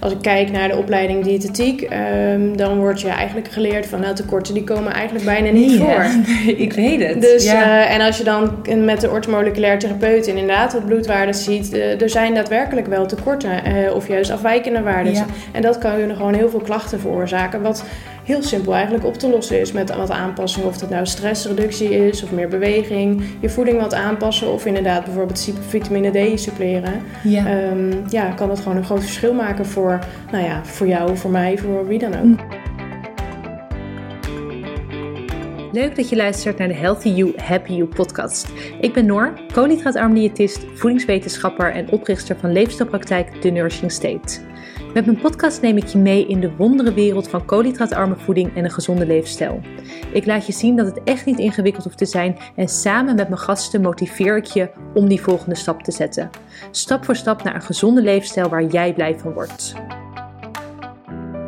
als ik kijk naar de opleiding diëtetiek, ehm, dan word je eigenlijk geleerd van nou, tekorten die komen eigenlijk bijna niet voor. Nee, ik weet het. Dus, ja. eh, en als je dan met de ortomoleculair therapeut inderdaad wat bloedwaarden ziet, eh, er zijn daadwerkelijk wel tekorten eh, of juist afwijkende waarden. Ja. En dat kan je gewoon heel veel klachten veroorzaken. Wat heel simpel eigenlijk op te lossen is met wat aanpassingen. Of dat nou stressreductie is of meer beweging, je voeding wat aanpassen of inderdaad bijvoorbeeld vitamine D suppleren. ja. Ehm, ja, kan dat gewoon een groot verschil maken voor, nou ja, voor jou, voor mij, voor wie dan ook. Leuk dat je luistert naar de Healthy You, Happy You podcast. Ik ben Noor, koolhydraatarm diëtist, voedingswetenschapper en oprichter van leefstijlpraktijk The Nourishing State. Met mijn podcast neem ik je mee in de wondere wereld van koolhydraatarme voeding en een gezonde leefstijl. Ik laat je zien dat het echt niet ingewikkeld hoeft te zijn en samen met mijn gasten motiveer ik je om die volgende stap te zetten. Stap voor stap naar een gezonde leefstijl waar jij blij van wordt.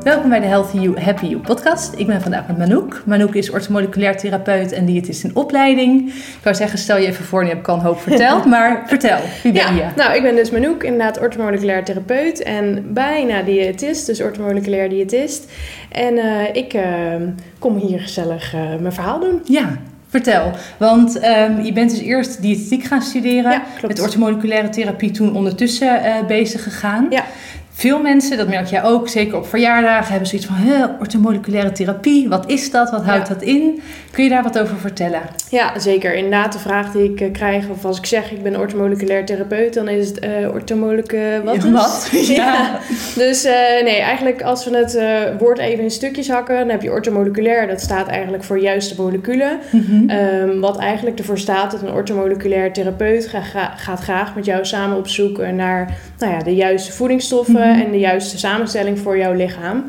Welkom bij de Healthy You, Happy You podcast. Ik ben vandaag met Manouk. Manouk is orthomoleculair therapeut en diëtist in opleiding. Ik zou zeggen, stel je even voor, nu heb ik al een hoop verteld. maar vertel, wie ben je? Ja, nou, ik ben dus Manouk, inderdaad orthomoleculair therapeut en bijna diëtist, dus orthomoleculair diëtist. En eh, ik eh, kom hier gezellig eh, mijn verhaal doen. Ja, vertel. Want ehm, je bent dus eerst diëtetiek gaan studeren. Ja, klopt. Met orthomoleculaire therapie toen ondertussen bezig gegaan. Ja. Veel mensen, dat merk jij ook, zeker op verjaardagen, hebben zoiets van "Hè, orthomoleculaire therapie. Wat is dat? Wat houdt Ja. dat in? Kun je daar wat over vertellen? Ja, zeker. Inderdaad, de vraag die ik eh, krijg, of als ik zeg ik ben orthomoleculair therapeut, dan is het orthomoleculair wat? Ja, dus? wat? ja. Ja. Dus eh, nee, eigenlijk als we het eh, woord even in stukjes hakken, dan heb je orthomoleculair. Dat staat eigenlijk voor juiste moleculen. Mhm. Ehm, wat eigenlijk ervoor staat dat een orthomoleculair therapeut ga- ga- gaat graag met jou samen op zoek naar nou ja, de juiste voedingsstoffen Mhm. en de juiste samenstelling voor jouw lichaam.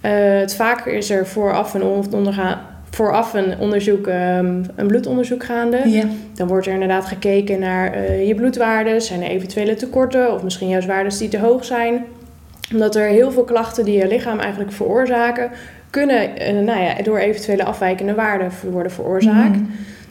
Eh, het vaker is er vooraf een, on- onderga- vooraf een onderzoek, ehm, een bloedonderzoek gaande. Ja. Dan wordt er inderdaad gekeken naar eh, je bloedwaarden. Zijn er eventuele tekorten of misschien juist waarden die te hoog zijn? Omdat er heel veel klachten die je lichaam eigenlijk veroorzaken, kunnen eh, nou ja, door eventuele afwijkende waarden worden veroorzaakt. Mhm.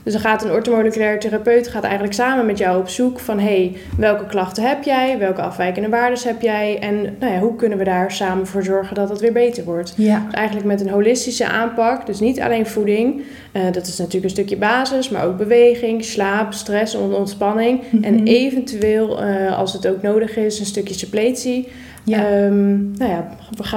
Dus dan gaat een orthomoleculair therapeut gaat eigenlijk samen met jou op zoek van hey, welke klachten heb jij, welke afwijkende waarden heb jij en nou ja, hoe kunnen we daar samen voor zorgen dat het weer beter wordt. Ja. Dus eigenlijk met een holistische aanpak, dus niet alleen voeding, eh, dat is natuurlijk een stukje basis, maar ook beweging, slaap, stress, on- ontspanning Mhm. en eventueel, eh, als het ook nodig is, een stukje suppletie. Ja. Ehm, nou ja,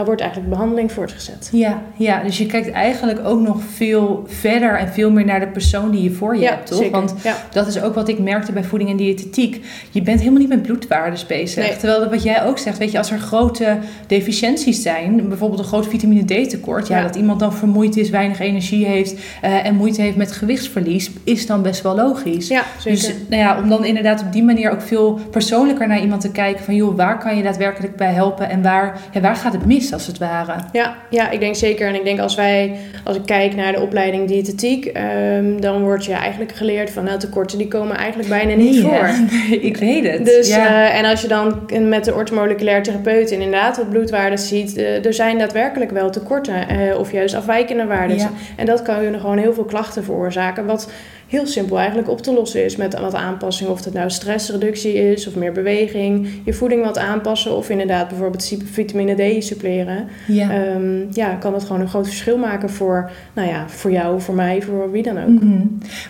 wordt eigenlijk behandeling voortgezet. Ja, ja, dus je kijkt eigenlijk ook nog veel verder en veel meer naar de persoon die je voor je ja, hebt, toch? zeker. Want ja. dat is ook wat ik merkte bij voeding en diëtetiek. Je bent helemaal niet met bloedwaardes bezig. Nee. Terwijl dat wat jij ook zegt, weet je, als er grote deficiënties zijn, bijvoorbeeld een groot vitamine D tekort, ja, dat iemand dan vermoeid is, weinig energie heeft eh, en moeite heeft met gewichtsverlies, is dan best wel logisch. ja, zeker. Dus nou ja, om dan inderdaad op die manier ook veel persoonlijker naar iemand te kijken van joh, waar kan je daadwerkelijk bij helpen en waar, ja, waar gaat het mis als het ware? Ja, ja, ik denk zeker. En ik denk als wij, als ik kijk naar de opleiding diëtetiek, ehm, dan word je eigenlijk geleerd van nou tekorten die komen eigenlijk bijna niet voor. Nee, ik weet het. Dus, ja. eh, en als je dan met de orthomoleculair therapeut inderdaad wat bloedwaarden ziet, eh, er zijn daadwerkelijk wel tekorten eh, of juist afwijkende waarden. Ja. En dat kan je gewoon heel veel klachten veroorzaken. Wat heel simpel eigenlijk op te lossen is met wat aanpassingen. Of het nou stressreductie is of meer beweging, je voeding wat aanpassen of inderdaad bijvoorbeeld vitamine D suppleren. ja. Ehm, ja, kan het gewoon een groot verschil maken voor, nou ja, voor jou, voor mij, voor wie dan ook. Mhm.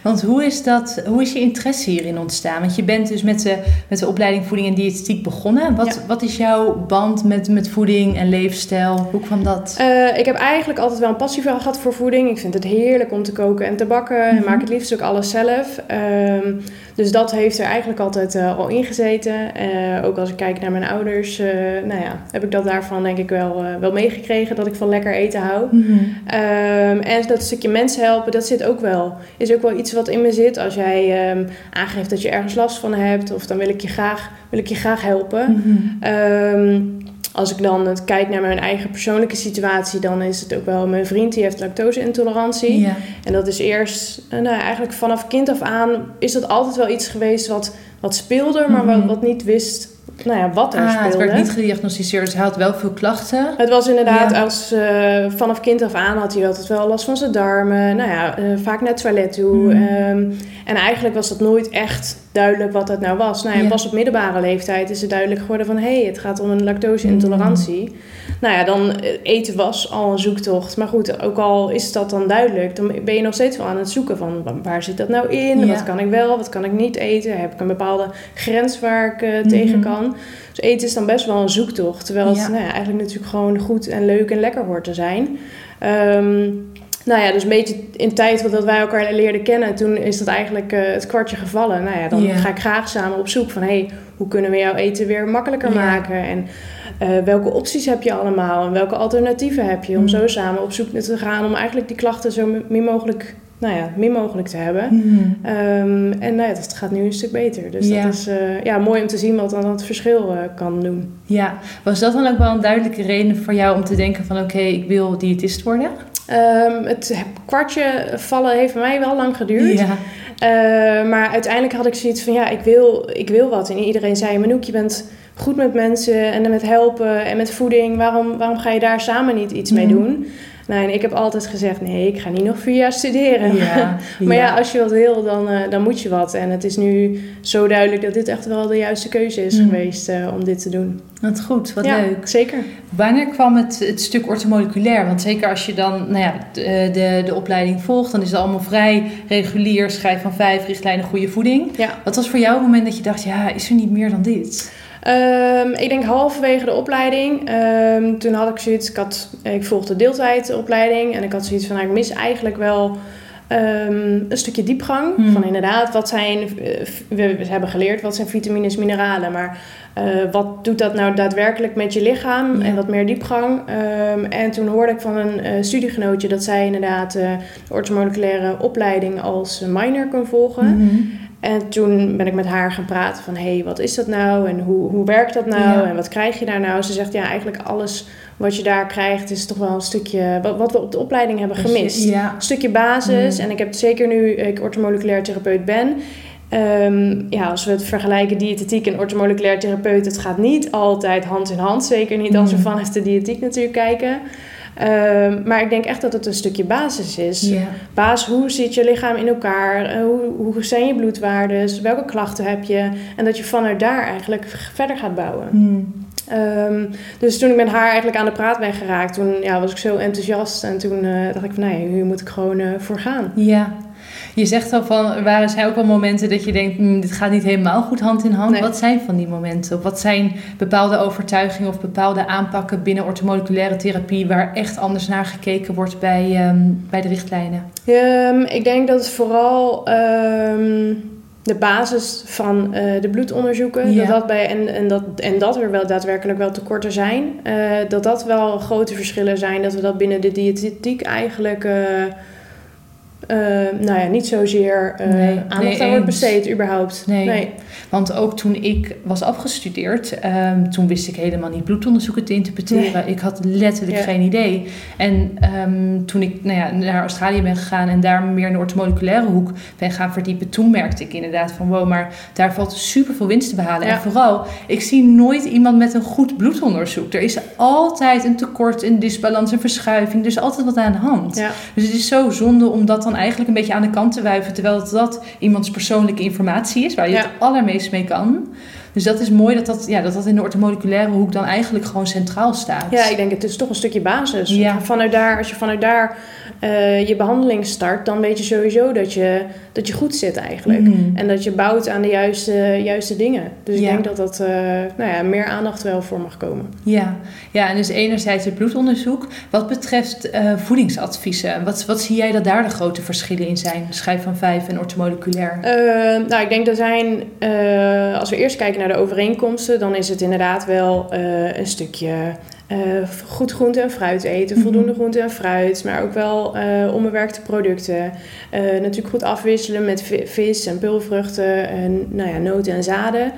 Want hoe is, dat, hoe is je interesse hierin ontstaan? Want je bent dus met de, met de opleiding voeding en diëtetiek begonnen. Wat, Ja. wat is jouw band met, met voeding en leefstijl? Hoe kwam dat? Eh, ik heb eigenlijk altijd wel een passie gehad voor voeding. Ik vind het heerlijk om te koken en te bakken. En Mhm. maak het liefst ook alles zelf. Ehm, dus dat heeft er eigenlijk altijd eh, al in gezeten. Eh, ook als ik kijk naar mijn ouders, eh, nou ja, heb ik dat daarvan denk ik wel, wel meegekregen. Dat ik van lekker eten hou. Mhm. Ehm, en dat stukje mensen helpen, dat zit ook wel. Is ook wel iets wat in me zit. Als jij ehm, aangeeft dat je ergens last van hebt, of dan wil ik je graag, wil ik je graag helpen. Mhm. Als ik dan het kijk naar mijn eigen persoonlijke situatie, dan is het ook wel mijn vriend die heeft lactose-intolerantie. Ja. En dat is eerst, eh, nou, eigenlijk vanaf kind af aan, is dat altijd wel iets geweest wat, wat speelde, maar wat, Mhm. wat niet wist, nou ja, wat er Ah, speelde. het werd niet gediagnosticeerd, dus hij had wel veel klachten. Het was inderdaad, Ja. als, eh, vanaf kind af aan had hij altijd wel last van zijn darmen. Nou ja, eh, vaak naar het toilet toe. Hmm. Ehm, en eigenlijk was dat nooit echt duidelijk wat dat nou was. Nou, en Ja. pas op middelbare leeftijd is het duidelijk geworden van... hé, hey, het gaat om een lactose-intolerantie. Nou ja, dan eh, eten was al een zoektocht. Maar goed, ook al is dat dan duidelijk... dan ben je nog steeds wel aan het zoeken van... wa- waar zit dat nou in? Ja. Wat kan ik wel, wat kan ik niet eten? Heb ik een bepaalde grens waar ik eh, Mhm. tegen kan? Dus eten is dan best wel een zoektocht. Terwijl het Ja. nou ja, eigenlijk natuurlijk gewoon goed en leuk en lekker hoort te zijn. Ehm, nou ja, dus een beetje in tijd dat wij elkaar leerden kennen, toen is dat eigenlijk eh, het kwartje gevallen. Nou ja, dan ga ik graag samen op zoek van hey, hoe kunnen we jouw eten weer makkelijker maken? En eh, welke opties heb je allemaal en welke alternatieven heb je om Mm. zo samen op zoek te gaan om eigenlijk die klachten zo min mogelijk, nou ja, min mogelijk te hebben. Mhm. Ehm, en nou ja, dat gaat nu een stuk beter. Dus Ja. dat is eh, ja, mooi om te zien wat dan het verschil kan doen. Ja, was dat dan ook wel een duidelijke reden voor jou om te denken van oké, ik wil diëtist worden? Ehm, het kwartje vallen heeft mij wel lang geduurd. Ja. Eh, maar uiteindelijk had ik zoiets van, ja, ik wil, ik wil wat. En iedereen zei, Manouk, je bent goed met mensen en met helpen en met voeding. Waarom, waarom ga je daar samen niet iets mee Mhm. doen? Nou, en ik heb altijd gezegd, nee, ik ga niet nog vier jaar studeren. Ja, maar ja, als je wat wil, dan, eh, dan moet je wat. En het is nu zo duidelijk dat dit echt wel de juiste keuze is Mhm. geweest eh, om dit te doen. Wat goed, wat ja, leuk. zeker. Wanneer kwam het, het stuk ortomoleculair? Want zeker als je dan nou ja, de, de, de opleiding volgt, dan is het allemaal vrij regulier. Schrijf van vijf richtlijnen goede voeding. Ja. Wat was voor jou het moment dat je dacht, ja, is er niet meer dan dit? Ehm, ik denk halverwege de opleiding. ehm, toen had ik zoiets. Ik, had, ik volgde deeltijdopleiding. En ik had zoiets van: nou, ik mis eigenlijk wel ehm, een stukje diepgang. Hmm. Van inderdaad, wat zijn. eh, we, we hebben geleerd wat zijn vitamines, mineralen. Maar eh, wat doet dat nou daadwerkelijk met je lichaam? En wat meer diepgang. En toen hoorde ik van een eh, studiegenootje dat zij inderdaad de ortomoleculaire opleiding als minor kon volgen. Mhm. En toen ben ik met haar gaan praten van... hé, hey, wat is dat nou en hoe, hoe werkt dat nou Ja. en wat krijg je daar nou? Ze zegt, ja, eigenlijk alles wat je daar krijgt... is toch wel een stukje... wat, wat we op de opleiding hebben gemist. Ja. Een stukje basis. Mm. En ik heb het zeker nu ik ortomoleculair therapeut ben... Ehm, ja, als we het vergelijken, diëtetiek en ortomoleculair therapeut... het gaat niet altijd hand in hand. Zeker niet als we Mm. vanuit de diëtiek natuurlijk kijken... Ehm, maar ik denk echt dat het een stukje basis is. Ja. Baas, hoe zit je lichaam in elkaar? Eh, Hoe, hoe zijn je bloedwaardes? Welke klachten heb je? En dat je vanuit daar eigenlijk verder gaat bouwen. Mhm. Ehm, dus toen ik met haar eigenlijk aan de praat ben geraakt, toen ja, was ik zo enthousiast. En toen eh, dacht ik van, nee, hier moet ik gewoon eh, voor gaan. Ja. Je zegt al van, er waren zijn ook wel momenten dat je denkt, "Hmm, dit gaat niet helemaal goed hand in hand. Nee. Wat zijn van die momenten? Of wat zijn bepaalde overtuigingen of bepaalde aanpakken binnen ortomoleculaire therapie waar echt anders naar gekeken wordt bij, ehm, bij de richtlijnen? Ehm, ik denk dat het vooral ehm, de basis van eh, de bloedonderzoeken, Ja. dat dat bij, en, en, dat, en dat er wel daadwerkelijk wel tekorten zijn, eh, dat dat wel grote verschillen zijn. Dat we dat binnen de diëtetiek eigenlijk eh, eh, nou ja, niet zozeer eh Nee, aandacht nee, aan wordt besteed überhaupt. Nee. Want ook toen ik was afgestudeerd, ehm, toen wist ik helemaal niet bloedonderzoeken te interpreteren. Ik had letterlijk Ja. geen idee. En ehm, toen ik nou ja, naar Australië ben gegaan en daar meer in de ortomoleculaire hoek ben gaan verdiepen, toen merkte ik inderdaad van wow, maar daar valt super veel winst te behalen. Ja. En vooral, ik zie nooit iemand met een goed bloedonderzoek. Er is altijd een tekort, een disbalans, een verschuiving. Er is altijd wat aan de hand. Dus het is zo zonde om dat dan eigenlijk een beetje aan de kant te wuiven, terwijl dat, dat iemands persoonlijke informatie is, waar je Ja. het allermeest mee kan. Dus dat is mooi dat dat, ja, dat dat in de ortomoleculaire hoek dan eigenlijk gewoon centraal staat. Ja, ik denk het is toch een stukje basis. Ja. Vanuit daar, als je vanuit daar eh, je behandeling start, dan weet je sowieso dat je, dat je goed zit eigenlijk. Mhm. En dat je bouwt aan de juiste, juiste dingen. Dus ik denk dat dat eh, nou ja, meer aandacht wel voor mag komen. Ja. ja, en dus enerzijds het bloedonderzoek. Wat betreft eh, voedingsadviezen, wat, wat zie jij dat daar de grote verschillen in zijn? Schijf van vijf en ortomoleculair. Nou, ik denk er zijn, als we eerst kijken naar de overeenkomsten, dan is het inderdaad wel een stukje eh, goed groente en fruit eten, Mhm. voldoende groente en fruit, maar ook wel eh, onbewerkte producten. Eh, natuurlijk goed afwisselen met vi- vis en pulvruchten en nou ja, noten en zaden.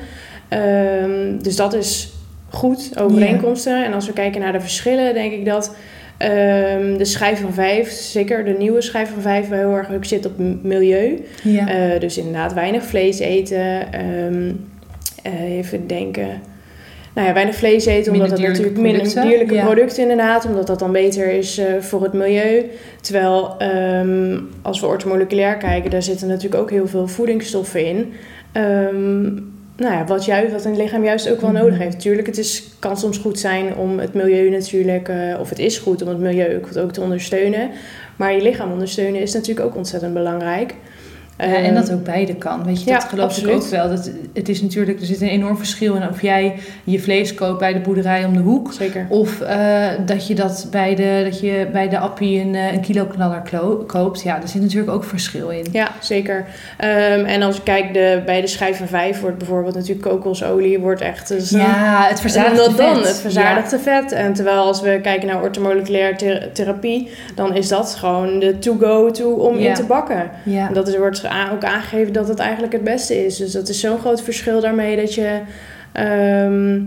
Ehm, dus dat is goed, overeenkomsten. En als we kijken naar de verschillen, denk ik dat ehm, de schijf van vijf, zeker de nieuwe schijf van vijf, wel heel erg ook zit op milieu. ja. Dus inderdaad weinig vlees eten. ehm, eh, even denken. Nou ja, weinig vlees eten, omdat het natuurlijk minder dierlijke ja. producten inderdaad, omdat dat dan beter is eh, voor het milieu. Terwijl ehm, als we ortomoleculair kijken, daar zitten natuurlijk ook heel veel voedingsstoffen in. Ehm, nou ja, wat, juist, wat een lichaam juist ook wel Mhm. nodig heeft. Natuurlijk, het is, kan soms goed zijn om het milieu natuurlijk, eh, of het is goed om het milieu ook, ook te ondersteunen. Maar je lichaam ondersteunen is natuurlijk ook ontzettend belangrijk. Ja, en Ehm, dat ook beide kan. Weet je, ja, dat geloof ik ook wel. Dat, het is natuurlijk, er zit een enorm verschil in of jij je vlees koopt bij de boerderij om de hoek. Zeker. Of eh, dat je dat bij de, dat je bij de appie een, eh, een kilo knaller koopt. Ja, daar zit natuurlijk ook verschil in. Ja, zeker. Ehm, en als ik kijk, de, bij de schijf van vijf wordt bijvoorbeeld natuurlijk kokosolie wordt echt... Dus Ja, het verzadigde dat dan, vet. het verzadigde vet. En terwijl als we kijken naar ortomoleculaire ther- therapie, dan is dat gewoon de to-go-to om Ja. in te bakken. Ja. dat is, wordt ook aangegeven dat het eigenlijk het beste is. Dus dat is zo'n groot verschil daarmee dat je... ehm,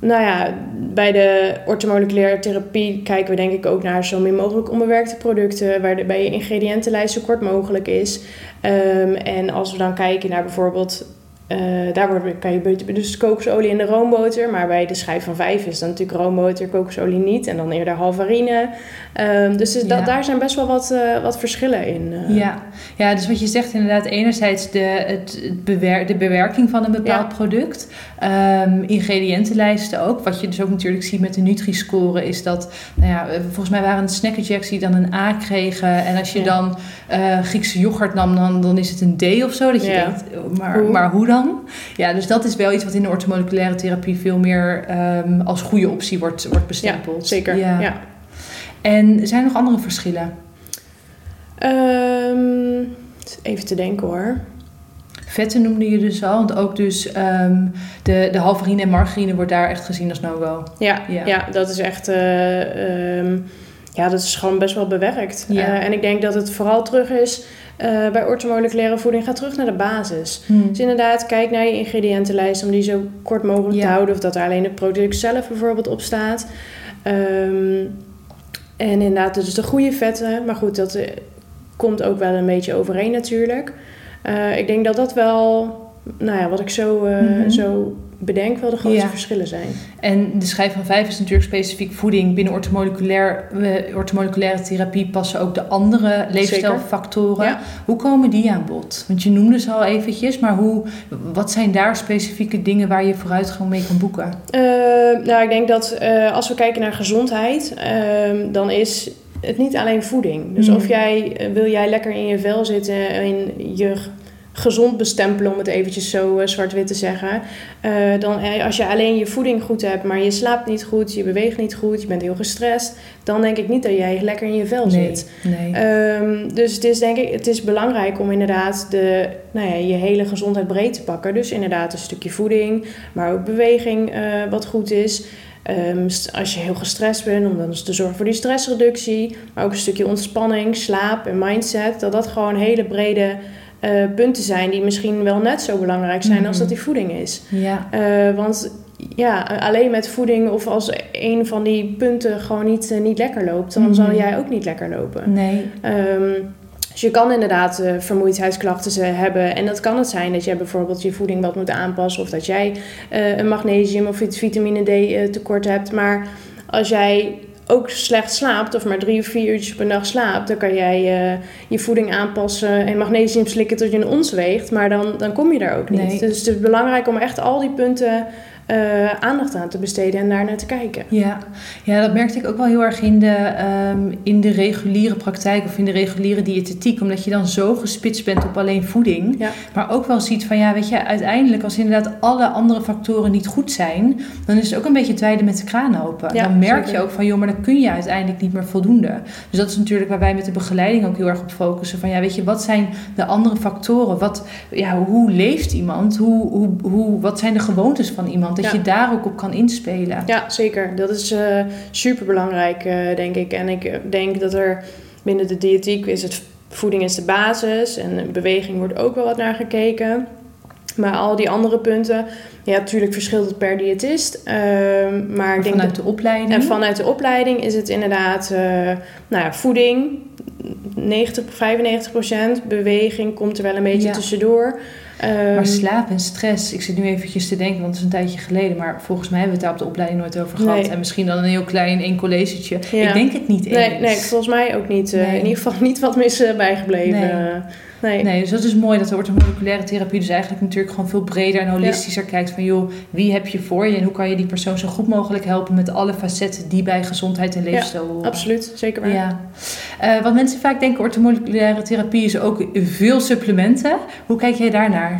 nou ja, bij de ortomoleculaire therapie kijken we denk ik ook naar zo min mogelijk onbewerkte producten, waar de, bij je ingrediëntenlijst zo kort mogelijk is. Ehm, en als we dan kijken naar bijvoorbeeld, eh, daar wordt, kan je dus kokosolie in de roomboter, maar bij de schijf van vijf is dan natuurlijk roomboter, kokosolie niet en dan eerder halvarine. Ehm, dus dat, daar zijn best wel wat, eh, wat verschillen in. eh. Ja. ja, dus wat je zegt inderdaad, enerzijds de, het, het bewer, de bewerking van een bepaald Ja. product. Ehm, ingrediëntenlijsten ook. Wat je dus ook natuurlijk ziet met de Nutri-score is dat, nou ja, eh, volgens mij waren het snackerjacks die dan een A kregen. En als je Ja. dan Griekse yoghurt nam, dan, dan is het een D of zo. Dat je Ja. denkt, oh, maar, Hoe? maar hoe dan? Ja, dus dat is wel iets wat in de orthomoleculaire therapie veel meer ehm, als goede optie wordt, wordt bestempeld. zeker. Ja. En zijn er nog andere verschillen? Ehm, even te denken hoor. Vetten noemde je dus al, want ook dus ehm, de, de halverine en margarine wordt daar echt gezien als no-go. Ja, Ja. ja. dat is echt. eh, ehm, ja, dat is gewoon best wel bewerkt. Ja. Eh, en ik denk dat het vooral terug is eh, bij orthomoleculaire voeding. Ga terug naar de basis. Dus inderdaad, kijk naar je ingrediëntenlijst om die zo kort mogelijk Ja. te houden. Of dat er alleen het product zelf bijvoorbeeld op staat. Ehm, en inderdaad, dus de goede vetten. Maar goed, dat eh, komt ook wel een beetje overeen natuurlijk. Eh, ik denk dat dat wel, nou ja, wat ik zo, eh, Mhm. zo bedenk, wel de grootste Ja. verschillen zijn. En de schijf van vijf is natuurlijk specifiek voeding. Binnen orthomoleculair, eh, orthomoleculaire therapie passen ook de andere leefstijlfactoren. Ja. Hoe komen die aan bod? Want je noemde ze al eventjes, maar hoe, wat zijn daar specifieke dingen waar je vooruitgang mee kan boeken? Eh, nou, ik denk dat eh, als we kijken naar gezondheid, ehm, dan is het niet alleen voeding. Dus Mm. of jij, eh, wil jij lekker in je vel zitten en je gezond bestempelen, om het eventjes zo eh, zwart-wit te zeggen. eh, dan eh, als je alleen je voeding goed hebt, maar je slaapt niet goed, je beweegt niet goed, je bent heel gestrest, dan denk ik niet dat jij lekker in je vel nee, zit. nee. Ehm, dus het is denk ik, het is belangrijk om inderdaad de, nou ja, je hele gezondheid breed te pakken. Dus inderdaad een stukje voeding, maar ook beweging wat goed is. Ehm, als je heel gestrest bent, om dan te zorgen voor die stressreductie. Maar ook een stukje ontspanning, slaap en mindset. Dat dat gewoon hele brede eh, punten zijn die misschien wel net zo belangrijk zijn als Mhm. dat die voeding is. ja. Eh, want ja, alleen met voeding of als een van die punten gewoon niet, eh, niet lekker loopt, dan Mhm. zal jij ook niet lekker lopen. Nee. Ehm, dus je kan inderdaad eh, vermoeidheidsklachten hebben. En dat kan het zijn dat jij bijvoorbeeld je voeding wat moet aanpassen. Of dat jij een magnesium of vit- vitamine D tekort hebt. Maar als jij ook slecht slaapt of maar drie of vier uurtjes per dag slaapt... dan kan jij eh, je voeding aanpassen en magnesium slikken tot je een ons weegt. Maar dan, dan kom je daar ook niet. Nee. Dus het is belangrijk om echt al die punten eh, aandacht aan te besteden en daar naar te kijken. Ja. ja, dat merkte ik ook wel heel erg in de, ehm, in de reguliere praktijk of in de reguliere diëtetiek. Omdat je dan zo gespitst bent op alleen voeding. Ja. Maar ook wel ziet van ja, weet je, uiteindelijk als inderdaad alle andere factoren niet goed zijn, dan is het ook een beetje twijden met de kraan open. Ja, dan merk zeker. je ook van joh, maar dan kun je uiteindelijk niet meer voldoende. Dus dat is natuurlijk waar wij met de begeleiding ook heel erg op focussen. Van ja, weet je, wat zijn de andere factoren? Wat, ja, hoe leeft iemand? Hoe, hoe, hoe, wat zijn de gewoontes van iemand? Dat Ja. je daar ook op kan inspelen. Ja, zeker. Dat is eh super belangrijk, denk ik. En ik eh, denk dat er binnen de diëtiek is het voeding is de basis en beweging wordt ook wel wat naar gekeken. Maar al die andere punten, ja, natuurlijk verschilt het per diëtist. Ehm, maar ik denk vanuit dat, de opleiding. en vanuit de opleiding is het inderdaad, eh, nou ja, voeding 90, 95 procent, beweging komt er wel een beetje Ja. tussendoor. Ehm, Maar slaap en stress, ik zit nu eventjes te denken, want het is een tijdje geleden, maar volgens mij hebben we het daar op de opleiding nooit over gehad. Nee. En misschien dan een heel klein één collegetje. Ja. Ik denk het niet eens. Nee, nee, volgens mij ook niet. eh. In ieder geval niet wat mis eh, bijgebleven. Nee. Nee. Nee, dus dat is mooi dat de orthomoleculaire therapie dus eigenlijk natuurlijk gewoon veel breder en holistischer kijkt van joh, wie heb je voor je en hoe kan je die persoon zo goed mogelijk helpen met alle facetten die bij gezondheid en leefstijl horen. Absoluut, zeker waar. Ja. Uh, wat mensen vaak denken, orthomoleculaire therapie is ook veel supplementen. Hoe kijk jij daarnaar?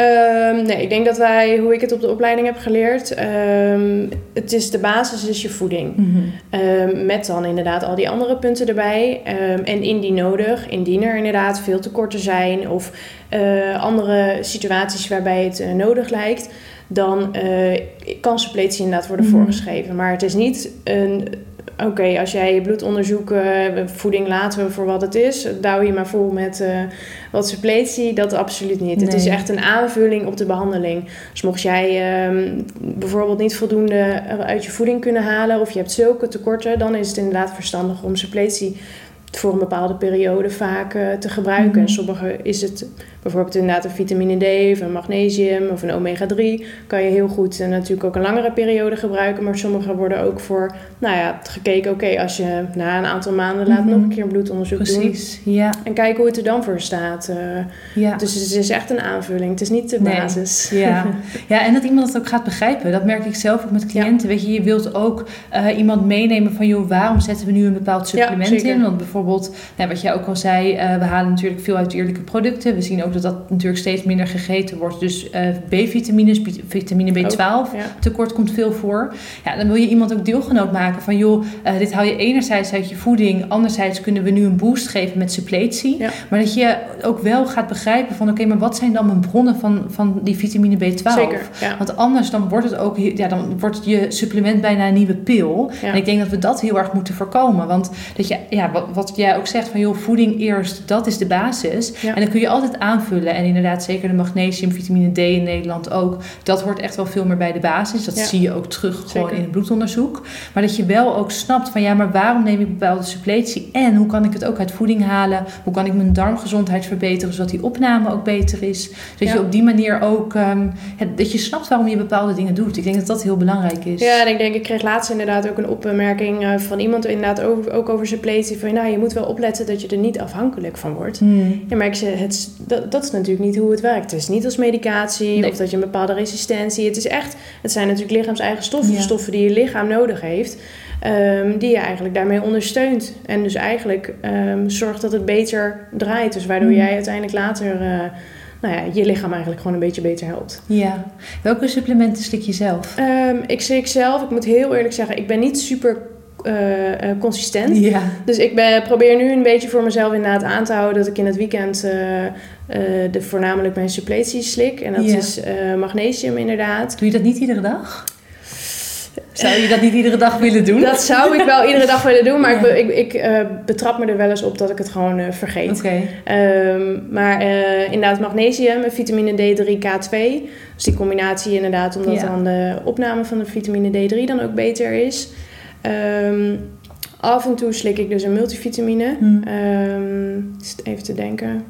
Um, nee, ik denk dat wij, hoe ik het op de opleiding heb geleerd, um, het is de basis is je voeding. Mm -hmm. um, met dan inderdaad al die andere punten erbij. en indien nodig, indien er inderdaad veel tekorten zijn of uh, andere situaties waarbij het uh, nodig lijkt, dan uh, kan suppletie inderdaad worden mm -hmm. voorgeschreven. Maar het is niet een oké, als jij je bloedonderzoek, uh, voeding laten we voor wat het is, douw je maar vol met uh, wat suppletie, dat absoluut niet. Nee. Het is echt een aanvulling op de behandeling. Dus mocht jij um, bijvoorbeeld niet voldoende uit je voeding kunnen halen of je hebt zulke tekorten, dan is het inderdaad verstandig om suppletie voor een bepaalde periode vaak uh, te gebruiken. Mm -hmm. En sommige is het bijvoorbeeld inderdaad een vitamine D of een magnesium of een omega-3. Kan je heel goed en natuurlijk ook een langere periode gebruiken. Maar sommige worden ook voor, nou ja, gekeken. Oké, okay, als je na een aantal maanden laat mm -hmm. nog een keer een bloedonderzoek Precies, doen. ja. En kijken hoe het er dan voor staat. Uh, ja. Dus het is echt een aanvulling. Het is niet de basis. Nee. Ja. ja, en dat iemand het ook gaat begrijpen. Dat merk ik zelf ook met cliënten. Ja. Weet je, je wilt ook uh, iemand meenemen van... joh, waarom zetten we nu een bepaald supplement in? Want bijvoorbeeld, nou, wat jij ook al zei... Uh, we halen natuurlijk veel uit eerlijke producten. We zien ook dat dat natuurlijk steeds minder gegeten wordt. Dus uh, B-vitamines, vitamine B12 oh, ja. tekort komt veel voor. Ja, dan wil je iemand ook deelgenoot maken van joh, uh, dit haal je enerzijds uit je voeding, anderzijds kunnen we nu een boost geven met suppletie. Ja. Maar dat je ook wel gaat begrijpen van oké, okay, maar wat zijn dan mijn bronnen van, van die vitamine B12? Zeker, ja. Want anders dan wordt het ook, ja, dan wordt je supplement bijna een nieuwe pil. En ik denk dat we dat heel erg moeten voorkomen. Want dat je, ja, wat, wat jij ook zegt van joh, voeding eerst, dat is de basis. En dan kun je altijd aanvullen. En inderdaad, zeker de magnesium, vitamine D in Nederland ook. Dat hoort echt wel veel meer bij de basis. Dat ja. zie je ook terug zeker. gewoon in het bloedonderzoek. Maar dat je wel ook snapt van ja, maar waarom neem ik bepaalde suppletie? En hoe kan ik het ook uit voeding halen? Hoe kan ik mijn darmgezondheid verbeteren zodat die opname ook beter is? Dat ja. je op die manier ook, um, dat je snapt waarom je bepaalde dingen doet. Ik denk dat dat heel belangrijk is. Ja, en ik denk, ik kreeg laatst inderdaad ook een opmerking uh, van iemand inderdaad over, ook over suppletie. Van nou, je moet wel opletten dat je er niet afhankelijk van wordt. Hmm. Ja, maar ik zeg, het, dat, dat is natuurlijk niet hoe het werkt. Het is niet als medicatie nee. of dat je een bepaalde resistentie. Het is echt, het zijn natuurlijk lichaams-eigen stoffen, ja. stoffen die je lichaam nodig heeft. Um, die je eigenlijk daarmee ondersteunt. En dus eigenlijk um, zorgt dat het beter draait. Dus waardoor mm. jij uiteindelijk later uh, nou ja, je lichaam eigenlijk gewoon een beetje beter helpt. Ja. Welke supplementen slik je zelf? Um, ik slik zelf, ik moet heel eerlijk zeggen, ik ben niet super uh, uh, consistent. Ja. Dus ik ben, probeer nu een beetje voor mezelf inderdaad aan te houden dat ik in het weekend uh, de, voornamelijk mijn suppleties slik. En dat Ja. is magnesium inderdaad. Doe je dat niet iedere dag? Zou je dat niet iedere dag willen doen? Dat zou ik wel iedere dag willen doen, maar ik, ik, ik uh, betrap me er wel eens op dat ik het gewoon uh, vergeet. Oké. Um, maar uh, inderdaad magnesium en vitamine D3, K2. Dus die combinatie inderdaad, omdat Ja. dan de opname van de vitamine D3 dan ook beter is. Um, af en toe slik ik dus een multivitamine. Hm. Um, even te denken.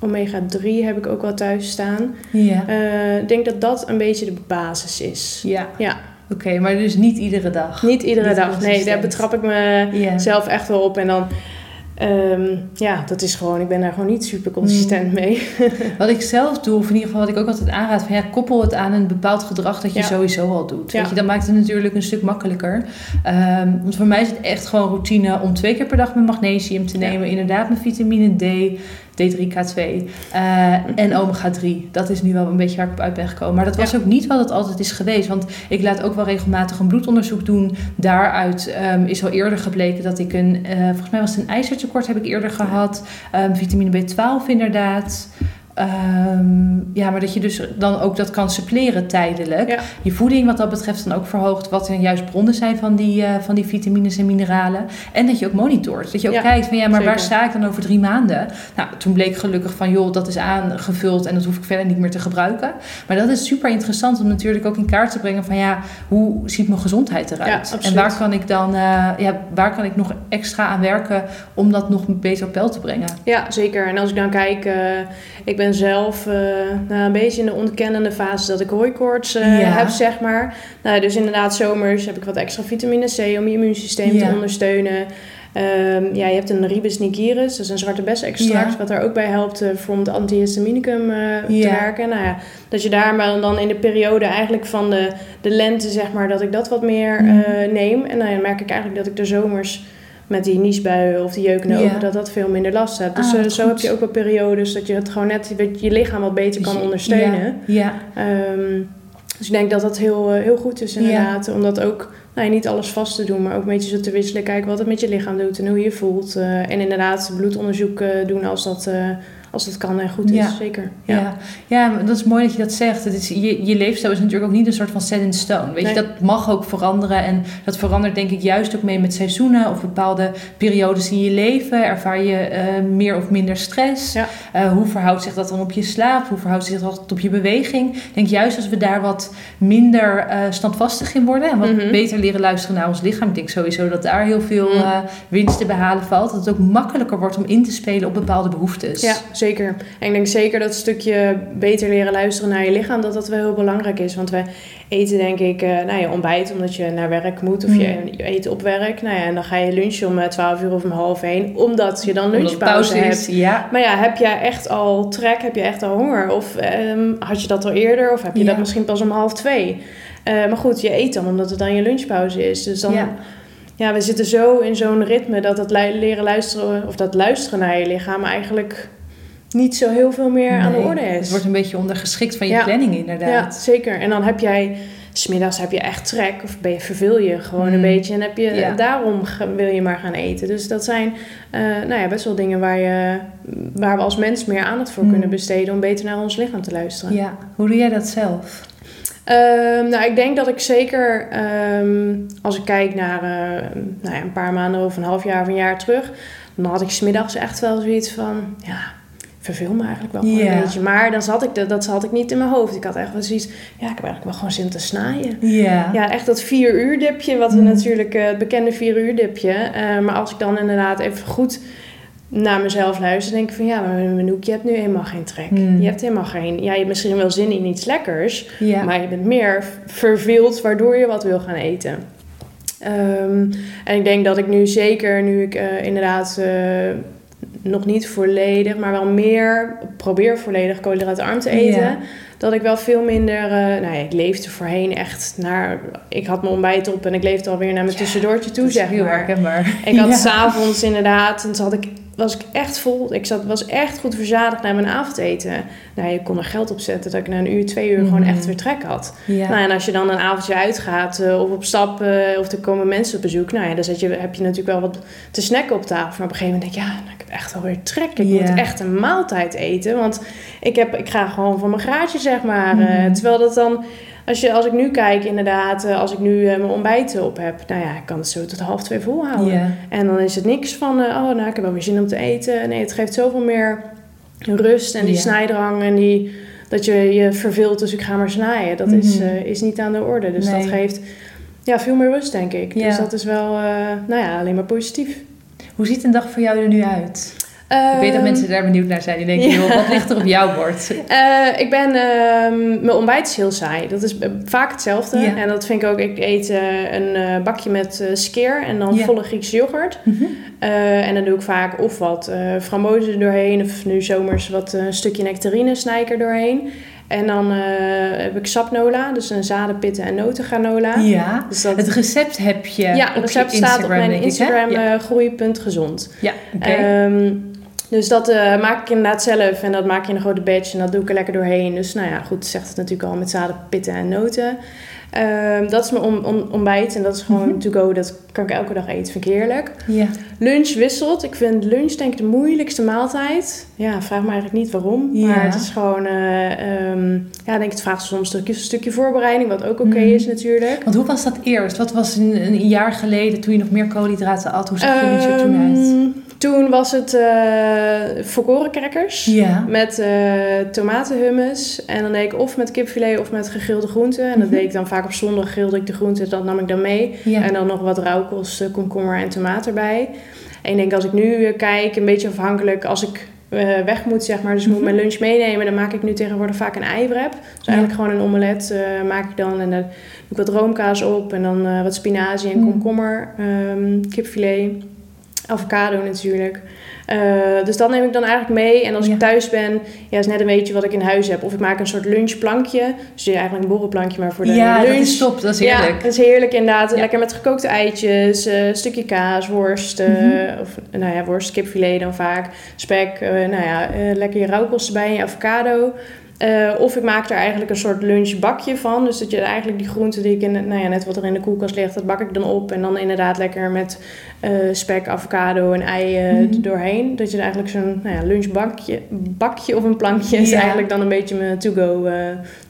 Omega 3 heb ik ook wel thuis staan. Ja. Eh, Ik denk dat dat een beetje de basis is. Ja. Ja, Oké, maar dus niet iedere dag. niet iedere Niet dag. Nee, daar betrap ik me Ja. zelf echt wel op. En dan, ehm, ja, dat is gewoon, ik ben daar gewoon niet super consistent Mm. mee. Wat ik zelf doe, of in ieder geval wat ik ook altijd aanraad, van ja, koppel het aan een bepaald gedrag dat je Ja. sowieso al doet. Ja. Weet je, dat maakt het natuurlijk een stuk makkelijker. Ehm, want voor mij is het echt gewoon routine om twee keer per dag mijn magnesium te Ja. nemen. Inderdaad, mijn vitamine D, D3K2 eh, en omega 3. Dat is nu wel een beetje waar ik op uit ben gekomen. Maar dat was Ja. ook niet wat het altijd is geweest. Want ik laat ook wel regelmatig een bloedonderzoek doen. Daaruit ehm, is al eerder gebleken dat ik een, eh, volgens mij was het een ijzertekort heb ik eerder gehad. Ehm, vitamine B12 inderdaad. Ehm, ja, maar dat je dus dan ook dat kan suppleren tijdelijk. Ja. Je voeding wat dat betreft dan ook verhoogt. Wat dan juist bronnen zijn van die, eh, van die vitamines en mineralen. En dat je ook monitort. Dat je ook Ja, kijkt van ja, maar waar sta ik dan over drie maanden? Nou, toen bleek gelukkig van joh, dat is aangevuld en dat hoef ik verder niet meer te gebruiken. Maar dat is super interessant om natuurlijk ook in kaart te brengen van ja, hoe ziet mijn gezondheid eruit? Ja, en waar kan ik dan, eh, ja, waar kan ik nog extra aan werken om dat nog beter op peil te brengen? Ja, zeker. En als ik dan kijk, eh, ik ben zelf eh, nou, een beetje in de ontkennende fase dat ik hooikoorts eh, Ja. heb, zeg maar. Nou, dus inderdaad, zomers heb ik wat extra vitamine C om je immuunsysteem Ja. te ondersteunen. Ehm, ja, je hebt een ribes nigiris, dus een zwarte bessenextract, Ja. wat daar ook bij helpt uh, om het antihistaminicum uh, te werken. Nou ja, dat je daar maar dan in de periode eigenlijk van de, de lente, zeg maar, dat ik dat wat meer eh, neem. En dan merk ik eigenlijk dat ik de zomers met die niesbuien of die jeuk in de Ja. ogen, dat dat veel minder last heb. Dus Ah, eh, zo goed. heb je ook wel periodes dat je het gewoon net je, lichaam wat beter kan ondersteunen. Ja, Ehm, dus ik denk dat dat heel, eh, heel goed is inderdaad. Om dat ook nou, ja, niet alles vast te doen, maar ook een beetje zo te wisselen. Kijken wat het met je lichaam doet en hoe je je voelt. Eh, en inderdaad bloedonderzoek doen als dat, als dat kan en goed is. Ja. Zeker. ja. ja. dat is mooi dat je dat zegt. Het is, je, je leefstijl is natuurlijk ook niet een soort van set in stone. Weet Nee. je, dat mag ook veranderen. En dat verandert denk ik juist ook mee met seizoenen of bepaalde periodes in je leven. Ervaar je eh, meer of minder stress? Ja. Eh, hoe verhoudt zich dat dan op je slaap? Hoe verhoudt zich dat op je beweging? Ik denk juist als we daar wat minder eh, standvastig in worden en wat Mhm. beter leren luisteren naar ons lichaam. Ik denk sowieso dat daar heel veel Mhm. winst te behalen valt. Dat het ook makkelijker wordt om in te spelen op bepaalde behoeftes. Ja, zeker. En ik denk zeker dat stukje beter leren luisteren naar je lichaam, dat dat wel heel belangrijk is. Want we eten denk ik, eh nou je ontbijt omdat je naar werk moet of Mm. je, je eet op werk. Nou ja, en dan ga je lunchen om eh, 12 uur of om half 1, omdat je dan lunchpauze pauze hebt. Ja. Maar ja, heb jij echt al trek? Heb je echt al honger? Of ehm, had je dat al eerder? Of heb je Ja. dat misschien pas om half twee? Eh, maar goed, je eet dan omdat het dan je lunchpauze is. Dus dan, ja, Ja. we zitten zo in zo'n ritme dat het lu- leren luisteren, of dat luisteren naar je lichaam eigenlijk niet zo heel veel meer aan de orde Het is. wordt een beetje ondergeschikt van je Ja. planning ja, inderdaad. zeker. En dan heb jij, smiddags heb je echt trek of ben je, verveel je gewoon een Mm. beetje en heb je, Ja. daarom wil je maar gaan eten. Dus dat zijn eh, nou ja, best wel dingen waar, je, waar we als mens meer aandacht voor Mm. kunnen besteden om beter naar ons lichaam te luisteren. Ja. Hoe doe jij dat zelf? Ehm, nou, ik denk dat ik zeker, ehm, als ik kijk naar eh, nou ja, een paar maanden of een half jaar of een jaar terug, dan had ik smiddags echt wel zoiets van, ja, verveel me eigenlijk wel een beetje. Maar dan zat ik, dat, dat zat ik niet in mijn hoofd. Ik had echt wel zoiets, ja, ik heb eigenlijk wel gewoon zin te snijden. Ja. Ja, echt dat vier uur dipje, wat we Mm. natuurlijk, eh, het bekende vier uur dipje. Eh, maar als ik dan inderdaad even goed naar mezelf luister, denk ik van ja, maar Manouk, je hebt nu helemaal geen trek. Mm. Je hebt helemaal geen, ja, je hebt misschien wel zin in iets lekkers, Ja. maar je bent meer verveeld waardoor je wat wil gaan eten. Ehm, en ik denk dat ik nu zeker, nu ik eh, inderdaad nog niet volledig, maar wel meer probeer volledig koolhydraatarm te eten. Ja. Dat ik wel veel minder, eh, nou ja, ik leefde voorheen echt naar, ik had mijn ontbijt op en ik leefde alweer naar mijn Ja, tussendoortje toe, zeg heel maar. herkenbaar. Ik had Ja. s'avonds inderdaad, en toen had ik, was ik echt vol. Ik zat, was echt goed verzadigd naar mijn avondeten. Nou, je kon er geld op zetten dat ik na een uur, twee uur gewoon Mhm. echt weer trek had. Ja. Nou, en als je dan een avondje uitgaat eh, of op stap eh, of er komen mensen op bezoek, nou ja, dan zet je, heb je natuurlijk wel wat te snacken op tafel. Maar op een gegeven moment denk je, ja, nou, ik heb echt alweer trek. Ik moet echt een maaltijd eten, want ik, heb, ik ga gewoon van mijn graadje, zeg maar. eh, Mhm. terwijl dat dan, als, je, als ik nu kijk, inderdaad, eh, als ik nu eh, mijn ontbijt op heb, nou ja, ik kan het zo tot half twee volhouden. En dan is het niks van, eh, oh, nou, ik heb wel weer zin om te eten. Nee, het geeft zoveel meer rust en die snijdrang en die, dat je je verveelt, dus ik ga maar snijden. Dat is, Mhm. is niet aan de orde. Dus Nee. dat geeft ja, veel meer rust, denk ik. Dus dat is wel, nou ja, alleen maar positief. Hoe ziet een dag voor jou er nu uit? Ik weet dat Ehm, mensen daar benieuwd naar zijn. Die denken, ja. joh, wat ligt er op jouw bord? Eh, ik ben, ehm, mijn ontbijt is heel saai. Dat is eh, vaak hetzelfde. Ja. En dat vind ik ook, ik eet eh, een bakje met skeer en dan Ja. volle Griekse yoghurt. Mhm. En dan doe ik vaak of wat frambozen doorheen, of nu zomers wat een stukje nectarine snij ik er doorheen. En dan heb ik sapnola, dus een zadenpitten en notengranola. Ja. Dus dat, Het recept heb je ja, op het recept staat op mijn? Instagram, eh, groei.gezond. ja oké. Dus dat eh, maak ik inderdaad zelf en dat maak je in een grote batch en dat doe ik er lekker doorheen. Dus nou ja, goed, zegt het natuurlijk al met zaden, pitten en noten. Ehm, dat is mijn on- on- ontbijt en dat is gewoon Mhm. to go. Dat kan ik elke dag eten, vind ik heerlijk. ja. Lunch wisselt. Ik vind lunch denk ik de moeilijkste maaltijd. Ja, vraag me eigenlijk niet waarom. Maar het is gewoon, eh, ehm, ja, ik denk het vraagt soms een stukje, een stukje voorbereiding, wat ook oké Mhm. is natuurlijk. Want hoe was dat eerst? Wat was een, een jaar geleden toen je nog meer koolhydraten at? Hoe zag je lunch er toen uit? Toen was het eh volkoren crackers. Ja. Met eh tomatenhummus. En dan deed ik of met kipfilet of met gegrilde groenten. En dat Mhm. deed ik dan vaak op zondag grilde ik de groenten. Dat nam ik dan mee. Ja. En dan nog wat rauwkost, eh, komkommer en tomaat erbij. En ik denk als ik nu eh, kijk, een beetje afhankelijk als ik eh, weg moet, zeg maar. Dus moet Mhm. mijn lunch meenemen. Dan maak ik nu tegenwoordig vaak een eiwrap. Dus eigenlijk gewoon een omelet eh, maak ik dan. En dan doe ik wat roomkaas op. En dan eh, wat spinazie en Mhm. komkommer, ehm, kipfilet. Avocado natuurlijk. Uh, dus dat neem ik dan eigenlijk mee. En als Ja. ik thuis ben, ja, is net een beetje wat ik in huis heb. Of ik maak een soort lunchplankje. Dus eigenlijk een borrelplankje, maar voor de ja, lunch. dat is top. Dat is Ja, heerlijk. dat is heerlijk inderdaad. Ja. Lekker met gekookte eitjes, eh, een stukje kaas, worst. eh, Mhm. Of nou ja, worst, kipfilet dan vaak. Spek, eh, nou ja, eh, lekker je rauwkost erbij en je avocado. Eh, of ik maak er eigenlijk een soort lunchbakje van. Dus dat je eigenlijk die groenten die ik in, nou ja, net wat er in de koelkast ligt, dat bak ik dan op. En dan inderdaad lekker met eh, spek, avocado en ei Mhm. er doorheen. Dat je er eigenlijk zo'n nou ja, lunchbakje bakje of een plankje is eigenlijk dan een beetje mijn to-go eh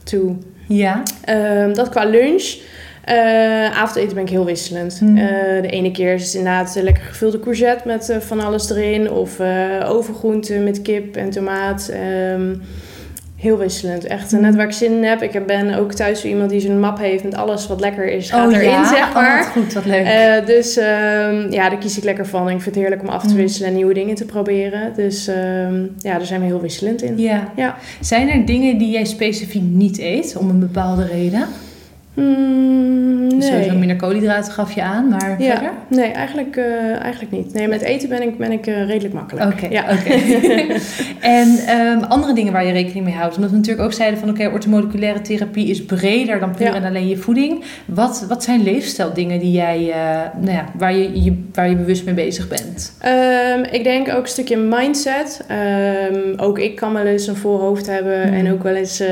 to. Ja. Ehm, dat qua lunch. Eh, avondeten ben ik heel wisselend. Eh, de ene keer is het inderdaad een lekker gevulde courgette met van alles erin. Of overgroenten met kip en tomaat. Ehm, heel wisselend. Echt net waar ik zin in heb. Ik ben ook thuis zo iemand die zo'n map heeft met alles wat lekker is. Gaat oh erin, ja, zeg Oh, maar. wat goed, wat leuk. Eh, dus ehm, ja, daar kies ik lekker van. Ik vind het heerlijk om af te Hmm. wisselen en nieuwe dingen te proberen. Dus ehm, ja, daar zijn we heel wisselend in. ja. Ja. Zijn er dingen die jij specifiek niet eet om een bepaalde reden? Hmm, nee. Sowieso minder koolhydraten gaf je aan, maar Ja, verder? nee, eigenlijk, eh, eigenlijk niet. Nee, met eten ben ik, ben ik eh, redelijk makkelijk. Oké, ja. en ehm, andere dingen waar je rekening mee houdt. Omdat we natuurlijk ook zeiden van oké, orthomoleculaire therapie is breder dan puur Ja. en alleen je voeding. Wat, wat zijn leefstijldingen die jij, eh, nou ja, waar, je, je, waar je bewust mee bezig bent? Ehm, ik denk ook een stukje mindset. Ehm, ook ik kan wel eens een vol hoofd hebben Mm. en ook wel eens,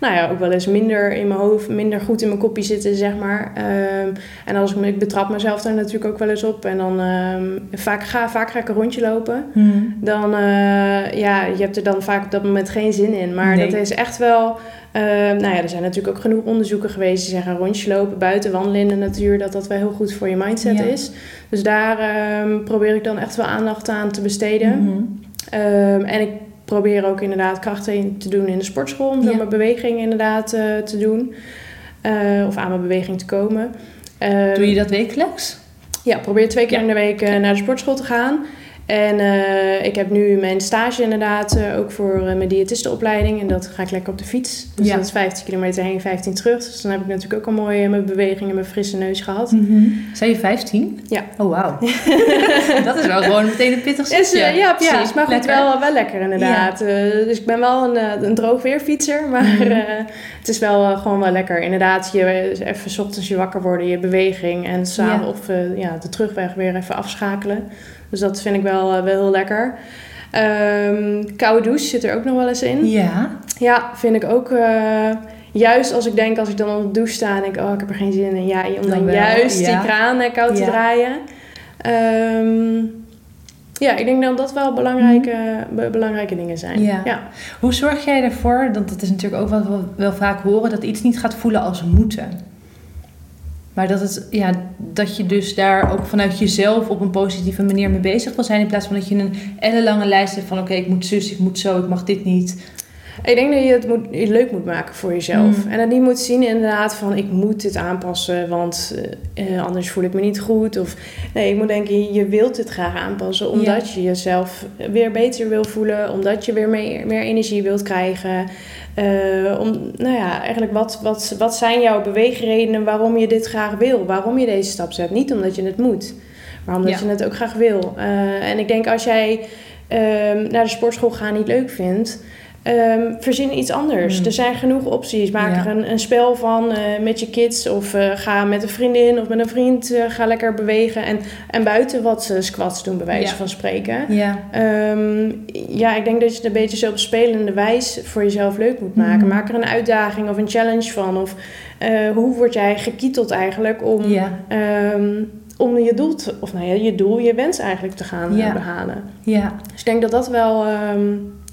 nou ja, ook wel eens minder in mijn hoofd, minder goed in mijn kopje zitten, zeg maar. Ehm, en als ik, me- ik betrap mezelf daar natuurlijk ook wel eens op. En dan ehm, vaak, ga, vaak ga ik een rondje lopen. Dan, eh, ja, je hebt er dan vaak op dat moment geen zin in. Maar Nee. dat is echt wel... eh, nou ja, er zijn natuurlijk ook genoeg onderzoeken geweest die zeggen... rondje lopen, buiten wandelen in de natuur... dat dat wel heel goed voor je mindset Ja. is. Dus daar ehm, probeer ik dan echt wel aandacht aan te besteden. Mhm. Ehm, en ik probeer ook inderdaad krachten te doen in de sportschool... om zo Ja. mijn beweging inderdaad eh, te doen. Eh, of aan mijn beweging te komen. Ehm, Doe je dat wekelijks? ja, probeer twee keer Ja. in de week eh, naar de sportschool te gaan. En eh, ik heb nu mijn stage inderdaad eh, ook voor eh, mijn diëtistenopleiding. En dat ga ik lekker op de fiets. Dus Ja. dat is 15 kilometer heen, 15 terug. Dus dan heb ik natuurlijk ook al mooi mijn beweging en mijn frisse neus gehad. Zijn je 15? Ja. Oh, wauw. dat is wel gewoon meteen een pittig stukje. ja, precies. maar goed, lekker. wel, wel lekker inderdaad. Dus ik ben wel een, een droogweerfietser. Maar Mhm. Het is wel eh, gewoon wel lekker. Inderdaad, je, eh, even 's ochtends je wakker worden, je beweging. En of eh, ja, de terugweg weer even afschakelen. Dus dat vind ik wel, wel heel lekker. Ehm, koude douche zit er ook nog wel eens in. Ja. Ja, vind ik ook... juist als ik denk, als ik dan onder de douche sta en denk... Oh, ik heb er geen zin in. Ja, om Dan juist ja. die kraan koud te Ja. draaien. Ehm, ja, ik denk dat dat wel belangrijke, be- belangrijke dingen zijn. Ja. ja. Hoe zorg jij ervoor, want dat is natuurlijk ook wat we wel vaak horen, dat iets niet gaat voelen als moeten? Maar dat, het, ja, dat je dus daar ook vanuit jezelf op een positieve manier mee bezig wil zijn. In plaats van dat je een ellenlange lijst hebt van oké, ik moet zus, ik moet zo, ik mag dit niet. Ik denk dat je het moet, je leuk moet maken voor jezelf. Mm. En dat niet moet zien inderdaad van ik moet dit aanpassen, want eh, eh, anders voel ik me niet goed. Of nee, ik moet denken, je wilt dit graag aanpassen omdat je jezelf weer beter wil voelen, omdat je weer meer, meer energie wilt krijgen. Eh, om, nou ja, eigenlijk wat, wat, wat zijn jouw beweegredenen waarom je dit graag wil? Waarom je deze stap zet? Niet omdat je het moet, maar omdat Ja. je het ook graag wil. En ik denk als jij ehm, naar de sportschool gaan niet leuk vindt, ehm, verzin iets anders. Mm. Er zijn genoeg opties. Maak Ja. er een, een spel van eh, met je kids of eh, ga met een vriendin of met een vriend. eh, ga lekker bewegen en, en buiten wat squats doen, bij wijze Ja. van spreken. Ja. Ehm, ja, ik denk dat je het een beetje zo op spelende wijs voor jezelf leuk moet maken. Mhm. Maak er een uitdaging of een challenge van. Of hoe word jij gekieteld eigenlijk om, ehm, om je doel, te, of nou ja, je doel, je wens eigenlijk te gaan eh, Ja. behalen. Ja. Dus ik denk dat dat wel,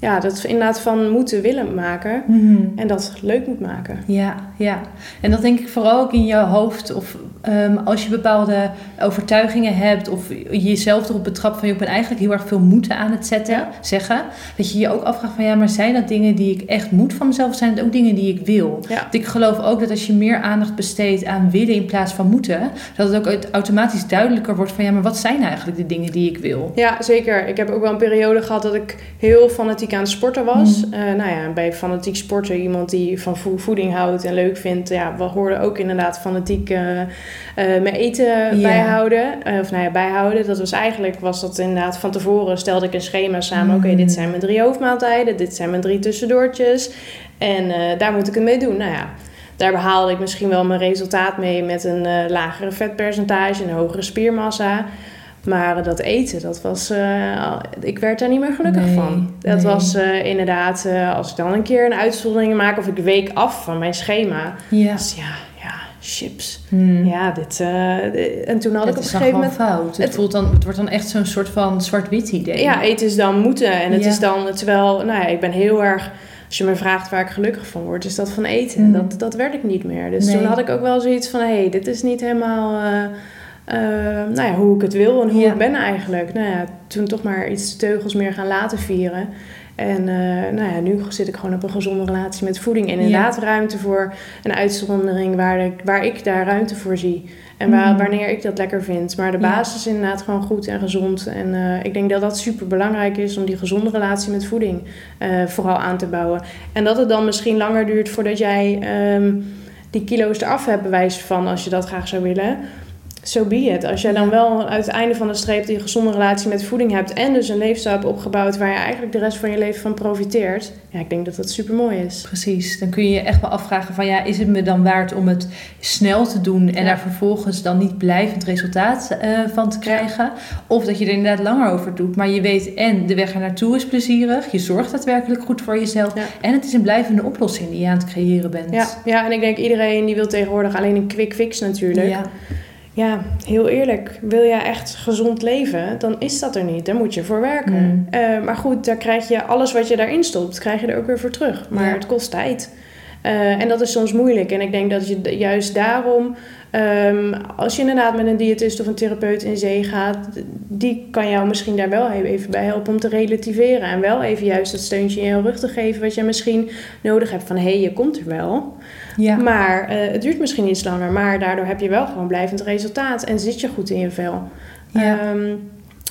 ja, dat we inderdaad van moeten willen maken. Mhm. En dat leuk moet maken. Ja, ja. En dat denk ik vooral ook in je hoofd. Of ehm, als je bepaalde overtuigingen hebt. Of jezelf erop betrapt van je ik ben eigenlijk heel erg veel moeten aan het zetten, Ja. zeggen. Dat je je ook afvraagt van ja, maar zijn dat dingen die ik echt moet van mezelf? Of zijn het ook dingen die ik wil? Ja. Want ik geloof ook dat als je meer aandacht besteedt aan willen in plaats van moeten. Dat het ook automatisch duidelijker wordt van ja, maar wat zijn eigenlijk de dingen die ik wil? Ja, zeker. Ik heb ook wel een periode gehad dat ik heel fanatiek fanatiek aan het sporten was. Mm. nou ja, bij fanatiek sporten, iemand die van voeding houdt en leuk vindt. Ja, we hoorden ook inderdaad fanatiek uh, mijn eten bijhouden. of nou ja, bijhouden. Dat was eigenlijk, was dat inderdaad van tevoren stelde ik een schema samen. Oké, dit mm. zijn mijn drie hoofdmaaltijden. Dit zijn mijn drie tussendoortjes. En daar moet ik het mee doen. Nou ja, daar behaalde ik misschien wel mijn resultaat mee met een lagere vetpercentage, een hogere spiermassa. Maar dat eten, dat was. Uh, ik werd daar niet meer gelukkig van. Dat was uh, inderdaad, uh, als ik dan een keer een uitzondering maak of ik week af van mijn schema. Ja. Dus ja, ja, chips. Hmm. Ja, dit. en toen had ik op een gegeven moment. fout. Het, voelt dan, het wordt dan echt zo'n soort van zwart-wit idee. Ja, eten is dan moeten. En het is dan, terwijl, nou ja, ik ben heel erg. Als je me vraagt waar ik gelukkig van word, is dat van eten. Hmm. Dat, dat werd ik niet meer. Dus toen had ik ook wel zoiets van: hé, hey, dit is niet helemaal uh, nou ja, hoe ik het wil en hoe ik ben eigenlijk. Nou ja, toen toch maar iets teugels meer gaan laten vieren. En uh, nou ja, nu zit ik gewoon op een gezonde relatie met voeding. En inderdaad ruimte voor een uitzondering waar ik, waar ik daar ruimte voor zie. En waar, mm. wanneer ik dat lekker vind. Maar de basis is inderdaad gewoon goed en gezond. En uh, ik denk dat dat super belangrijk is om die gezonde relatie met voeding uh, vooral aan te bouwen. En dat het dan misschien langer duurt voordat jij um, die kilo's eraf hebt, bewijs van als je dat graag zou willen so be it. Als jij dan wel uit het einde van de streep die gezonde relatie met voeding hebt en dus een leefstijl hebt opgebouwd waar je eigenlijk de rest van je leven van profiteert, ja, ik denk dat dat super mooi is. Precies. Dan kun je je echt wel afvragen van ja, is het me dan waard om het snel te doen en daar vervolgens dan niet blijvend resultaat uh, van te krijgen? Of dat je er inderdaad langer over doet, maar je weet en de weg er naartoe is plezierig, je zorgt daadwerkelijk goed voor jezelf en het is een blijvende oplossing die je aan het creëren bent. Ja, ja en ik denk iedereen die wil tegenwoordig alleen een quick fix natuurlijk. Ja ja, heel eerlijk, wil jij echt gezond leven, dan is dat er niet. Daar moet je voor werken. Mm. Eh, maar goed, daar krijg je alles wat je daarin stopt, krijg je er ook weer voor terug. Maar het kost tijd. Uh, en dat is soms moeilijk. En ik denk dat je juist daarom, um, als je inderdaad met een diëtist of een therapeut in zee gaat, die kan jou misschien daar wel even bij helpen om te relativeren. En wel even juist dat steuntje in je rug te geven, wat je misschien nodig hebt van hé, hey, je komt er wel. Ja. Maar uh, het duurt misschien iets langer, maar daardoor heb je wel gewoon blijvend resultaat en zit je goed in je vel. Ja. Um,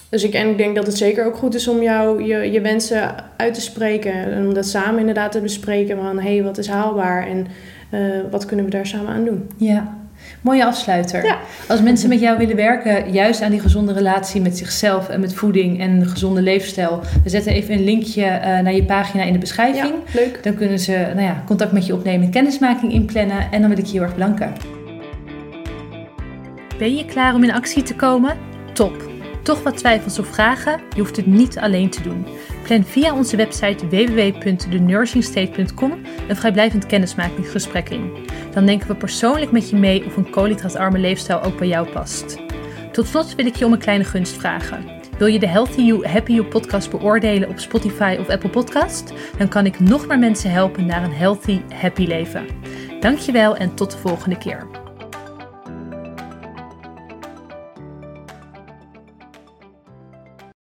dus ik, en ik denk dat het zeker ook goed is om jou je, je wensen uit te spreken. En om dat samen inderdaad te bespreken van hé, hey, wat is haalbaar en uh, wat kunnen we daar samen aan doen. Ja, Mooie afsluiter. Ja. Als mensen met jou willen werken, juist aan die gezonde relatie met zichzelf en met voeding en een gezonde leefstijl, we zetten even een linkje uh, naar je pagina in de beschrijving. Ja, leuk. Dan kunnen ze nou ja, contact met je opnemen, kennismaking inplannen en dan wil ik je heel erg bedanken. Ben je klaar om in actie te komen? Top! Toch wat twijfels of vragen? Je hoeft het niet alleen te doen. Plan via onze website www.thenursingstate.com een vrijblijvend kennismakingsgesprek in. Dan denken we persoonlijk met je mee of een koolhydraatarme leefstijl ook bij jou past. Tot slot wil ik je om een kleine gunst vragen. Wil je de Healthy You, Happy You podcast beoordelen op Spotify of Apple Podcast? Dan kan ik nog meer mensen helpen naar een healthy, happy leven. Dankjewel en tot de volgende keer.